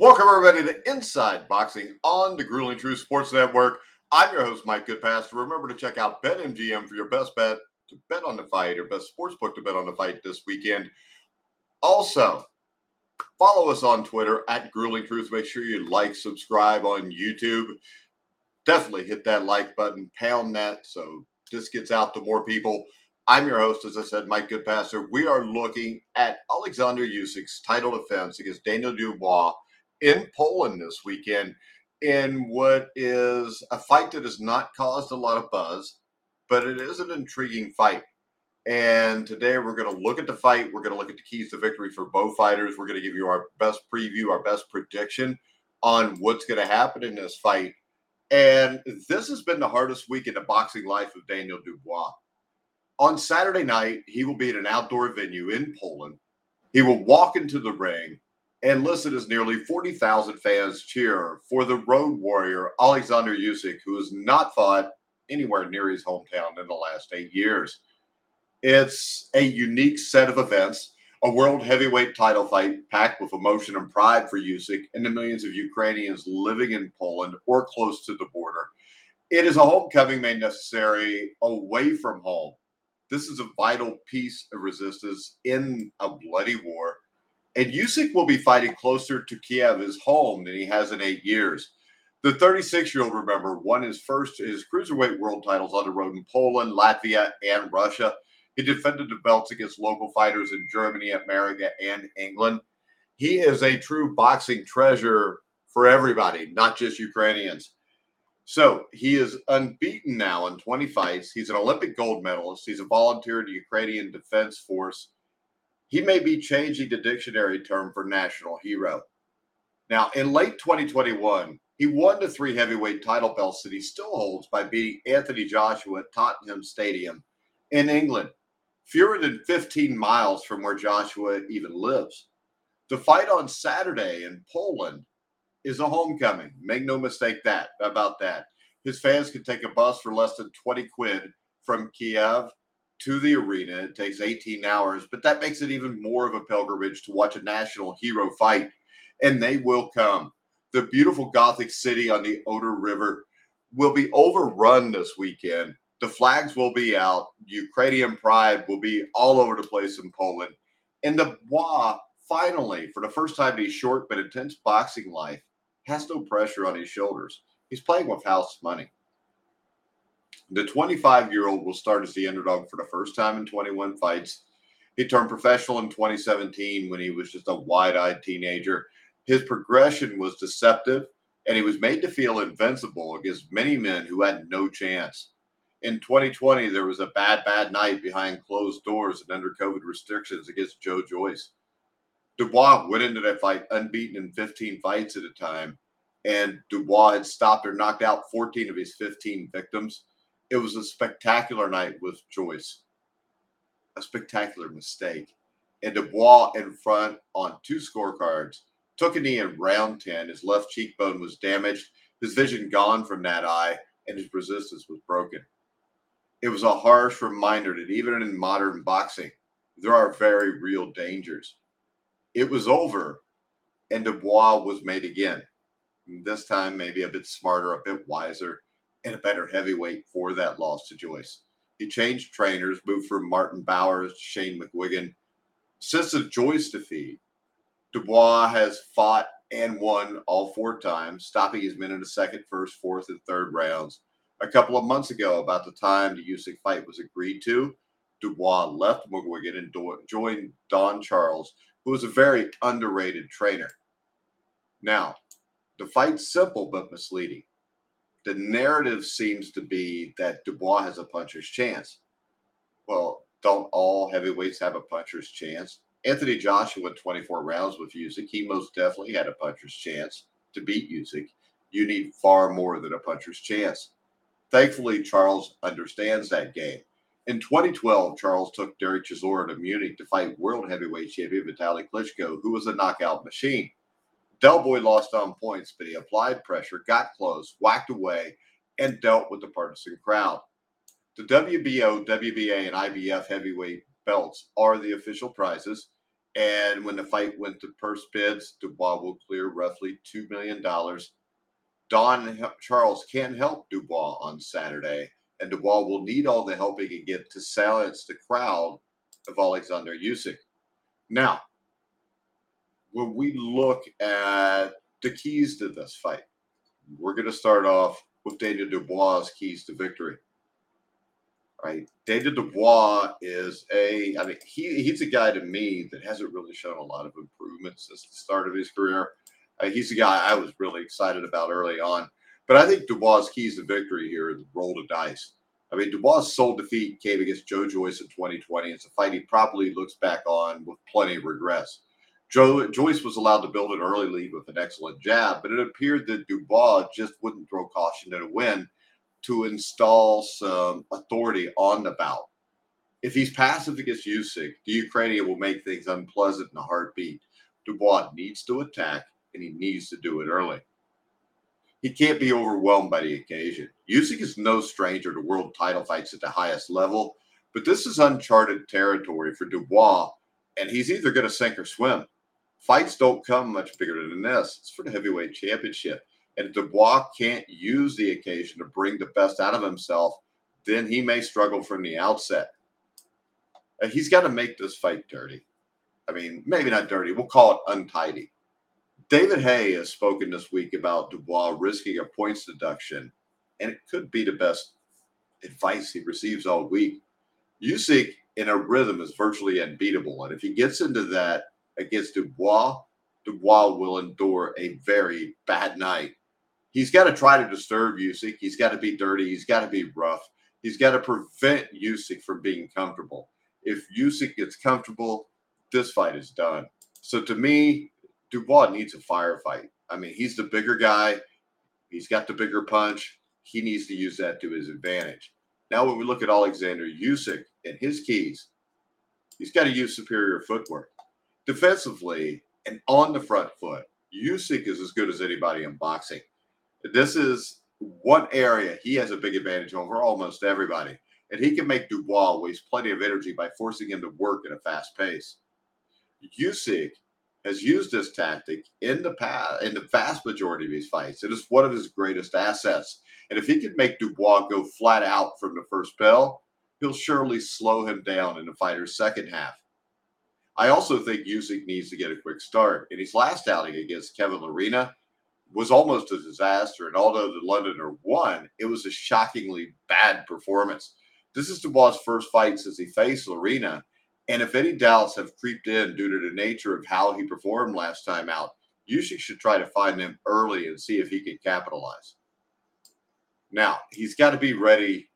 Welcome, everybody, to Inside Boxing on the Grueling Truth Sports Network. I'm your host, Mike Goodpaster. Remember to check out BetMGM for your best bet to bet on the fight or best sports book to bet on the fight this weekend. Also, follow us on Twitter at Grueling Truth. Make sure you like, subscribe on YouTube. Definitely hit that like button, pound that so this gets out to more people. I'm your host, as I said, Mike Goodpaster. We are looking at Alexander Usyk's title defense against Daniel Dubois in Poland this weekend in what is a fight that has not caused a lot of buzz, but it is an intriguing fight. And today we're going to look at the fight. We're going to look at the keys to victory for both fighters. We're going to give you our best preview, our best prediction on what's going to happen in this fight. And this has been the hardest week in the boxing life of Daniel Dubois. On Saturday night, he will be at an outdoor venue in Poland. He will walk into the ring and listen as nearly 40,000 fans cheer for the road warrior Alexander Usyk, who has not fought anywhere near his hometown in the last eight years. It's a unique set of events, a world heavyweight title fight packed with emotion and pride for Usyk and the millions of Ukrainians living in Poland or close to the border. It is a homecoming made necessary away from home. This is a vital piece of resistance in a bloody war and Usyk will be fighting closer to Kiev, his home, than he has in eight years. The 36 year old, remember, won his first his cruiserweight world titles on the road in Poland, Latvia, and Russia. He defended the belts against local fighters in Germany, America, and England. He is a true boxing treasure for everybody, not just Ukrainians. So he is unbeaten now in 20 fights. He's an Olympic gold medalist. He's a volunteer in the Ukrainian Defense Force he may be changing the dictionary term for national hero. Now, in late 2021, he won the three heavyweight title belts that he still holds by beating Anthony Joshua at Tottenham Stadium in England, fewer than 15 miles from where Joshua even lives. The fight on Saturday in Poland is a homecoming. Make no mistake that about that. His fans can take a bus for less than 20 quid from Kiev to the arena. It takes 18 hours, but that makes it even more of a pilgrimage to watch a national hero fight. And they will come. The beautiful Gothic city on the Oder River will be overrun this weekend. The flags will be out. Ukrainian pride will be all over the place in Poland. And the Bois, finally, for the first time in his short but intense boxing life, has no pressure on his shoulders. He's playing with house money. The 25 year old will start as the underdog for the first time in 21 fights. He turned professional in 2017 when he was just a wide eyed teenager. His progression was deceptive, and he was made to feel invincible against many men who had no chance. In 2020, there was a bad, bad night behind closed doors and under COVID restrictions against Joe Joyce. Dubois went into that fight unbeaten in 15 fights at a time, and Dubois had stopped or knocked out 14 of his 15 victims. It was a spectacular night with Joyce. A spectacular mistake. And Dubois in front on two scorecards. Took a knee in round 10. His left cheekbone was damaged, his vision gone from that eye, and his resistance was broken. It was a harsh reminder that even in modern boxing, there are very real dangers. It was over, and Dubois was made again. This time, maybe a bit smarter, a bit wiser, and a better heavyweight for that loss to Joyce. He changed trainers, moved from Martin Bowers to Shane McGuigan. Since the Joyce defeat, Dubois has fought and won all four times, stopping his men in the second, first, fourth, and third rounds. A couple of months ago, about the time the Usyk fight was agreed to, Dubois left McGuigan and joined Don Charles, who was a very underrated trainer. Now, the fight's simple but misleading the narrative seems to be that Dubois has a puncher's chance. Well, don't all heavyweights have a puncher's chance? Anthony Joshua went 24 rounds with Usyk. He most definitely had a puncher's chance to beat Usyk. You need far more than a puncher's chance. Thankfully, Charles understands that game. In 2012, Charles took Derek Chisora to Munich to fight world heavyweight champion Vitaly Klitschko, who was a knockout machine. Del Boy lost on points, but he applied pressure, got close, whacked away, and dealt with the partisan crowd. The WBO, WBA, and IBF heavyweight belts are the official prizes, And when the fight went to purse bids, Dubois will clear roughly $2 million. Don Charles can't help Dubois on Saturday, and Dubois will need all the help he can get to silence the crowd of Alexander Usyk. Now, when we look at the keys to this fight, we're going to start off with Daniel Dubois' keys to victory. Right, Daniel Dubois is a. I mean, he he's a guy to me that hasn't really shown a lot of improvement since the start of his career. Uh, he's a guy I was really excited about early on, but I think Dubois' keys to victory here is roll the dice. I mean, Dubois' sole defeat came against Joe Joyce in 2020. It's a fight he probably looks back on with plenty of regrets. Joe Joyce was allowed to build an early lead with an excellent jab, but it appeared that Dubois just wouldn't throw caution to the wind to install some authority on the bout. If he's passive against Usyk, the Ukrainian will make things unpleasant in a heartbeat. Dubois needs to attack, and he needs to do it early. He can't be overwhelmed by the occasion. Usyk is no stranger to world title fights at the highest level, but this is uncharted territory for Dubois, and he's either going to sink or swim. Fights don't come much bigger than this. It's for the heavyweight championship. And if Dubois can't use the occasion to bring the best out of himself, then he may struggle from the outset. Uh, he's got to make this fight dirty. I mean, maybe not dirty. We'll call it untidy. David Haye has spoken this week about Dubois risking a points deduction, and it could be the best advice he receives all week. Usyk in a rhythm is virtually unbeatable, and if he gets into that against Dubois, Dubois will endure a very bad night. He's got to try to disturb Usyk. He's got to be dirty. He's got to be rough. He's got to prevent Usyk from being comfortable. If Usyk gets comfortable, this fight is done. So to me, Dubois needs a firefight. I mean, he's the bigger guy. He's got the bigger punch. He needs to use that to his advantage. Now, when we look at Alexander Usyk and his keys, he's got to use superior footwork. Defensively and on the front foot, Usyk is as good as anybody in boxing. This is one area he has a big advantage over almost everybody. And he can make Dubois waste plenty of energy by forcing him to work at a fast pace. Usyk has used this tactic in the past in the vast majority of his fights. It is one of his greatest assets. And if he can make Dubois go flat out from the first bell, he'll surely slow him down in the fighter's second half. I also think Usyk needs to get a quick start. In his last outing against Kevin Lerena was almost a disaster. And although the Londoner won, it was a shockingly bad performance. This is Dubois' first fight since he faced Lerena, and if any doubts have creeped in due to the nature of how he performed last time out, Usyk should try to find them early and see if he can capitalize. Now, he's got to be ready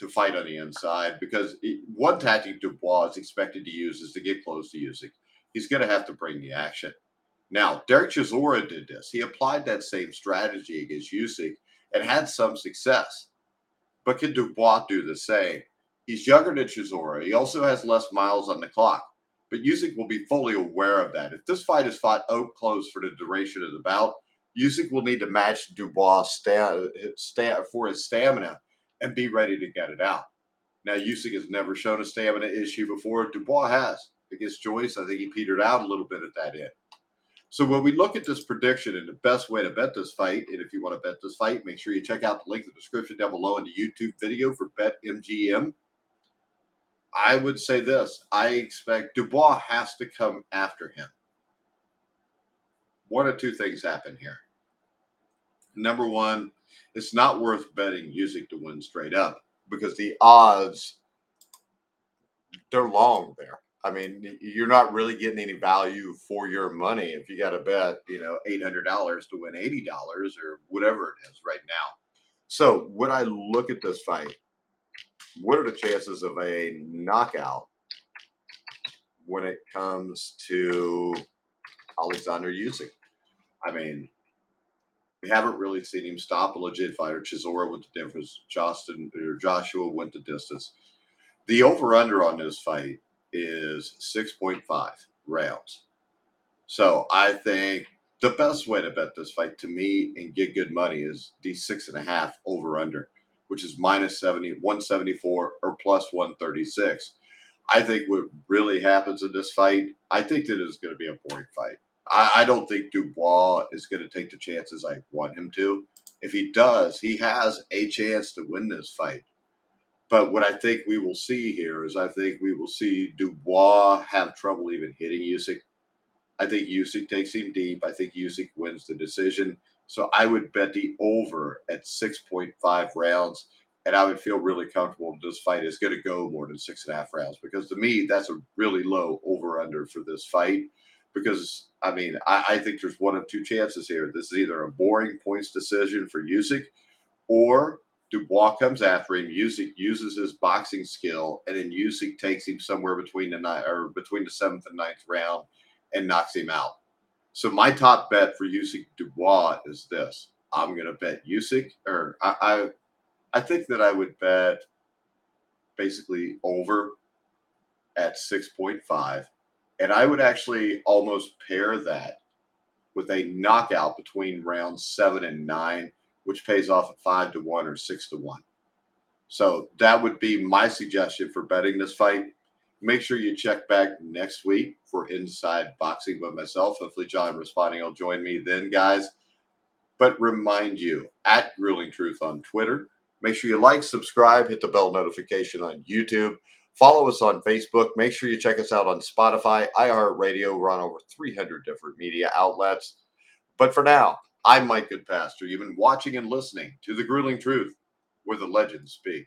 to fight on the inside because one tactic Dubois is expected to use is to get close to Usyk. He's going to have to bring the action. Now, Derek Chisora did this. He applied that same strategy against Usyk and had some success. But can Dubois do the same? He's younger than Chisora. He also has less miles on the clock. But Usyk will be fully aware of that. If this fight is fought out close for the duration of the bout, Usyk will need to match Dubois for his stamina and be ready to get it out. Now, Usyk has never shown a stamina issue before. Dubois has. Against Joyce, I think he petered out a little bit at that end. So when we look at this prediction and the best way to bet this fight, and if you want to bet this fight, make sure you check out the link in the description down below in the YouTube video for BetMGM. I would say this I expect Dubois has to come after him. One of two things happen here. Number one, it's not worth betting Usyk to win straight up because the odds they're long there. I mean, you're not really getting any value for your money if you got to bet, you know, eight hundred dollars to win eighty dollars or whatever it is right now. So when I look at this fight, what are the chances of a knockout when it comes to Alexander Usyk? I mean, we haven't really seen him stop a legit fighter. Chisora went the difference. Justin or Joshua went the distance. The over under on this fight is 6.5 rounds. So I think the best way to bet this fight to me and get good money is the six and a half over under which is minus 70, 174 or plus 136. I think what really happens in this fight, I think that it's going to be a boring fight. I, I don't think Dubois is going to take the chances I want him to. If he does, he has a chance to win this fight. But what I think we will see here is I think we will see Dubois have trouble even hitting Usyk. I think Usyk takes him deep. I think Usyk wins the decision. So I would bet the over at 6.5 rounds. And I would feel really comfortable this fight is going to go more than six and a half rounds because to me, that's a really low over under for this fight. Because I mean, I, I think there's one of two chances here. This is either a boring points decision for Usyk or Dubois comes after him. Usyk uses his boxing skill, and then Usyk takes him somewhere between the ninth or between the seventh and ninth round and knocks him out. So my top bet for Usyk Dubois is this: I'm going to bet Usyk, or I, I, I think that I would bet basically over at six point five, and I would actually almost pair that with a knockout between rounds seven and nine which pays off at five to one or six to one. So that would be my suggestion for betting this fight. Make sure you check back next week for Inside Boxing with myself. Hopefully, John Responding will join me then, guys. But remind you at Grueling Truth on Twitter. Make sure you like, subscribe, hit the bell notification on YouTube. Follow us on Facebook. Make sure you check us out on Spotify, iHeartRadio. We're on over 300 different media outlets. But for now, I'm Mike Goodpaster. You've been watching and listening to The Grueling Truth, where the legends speak.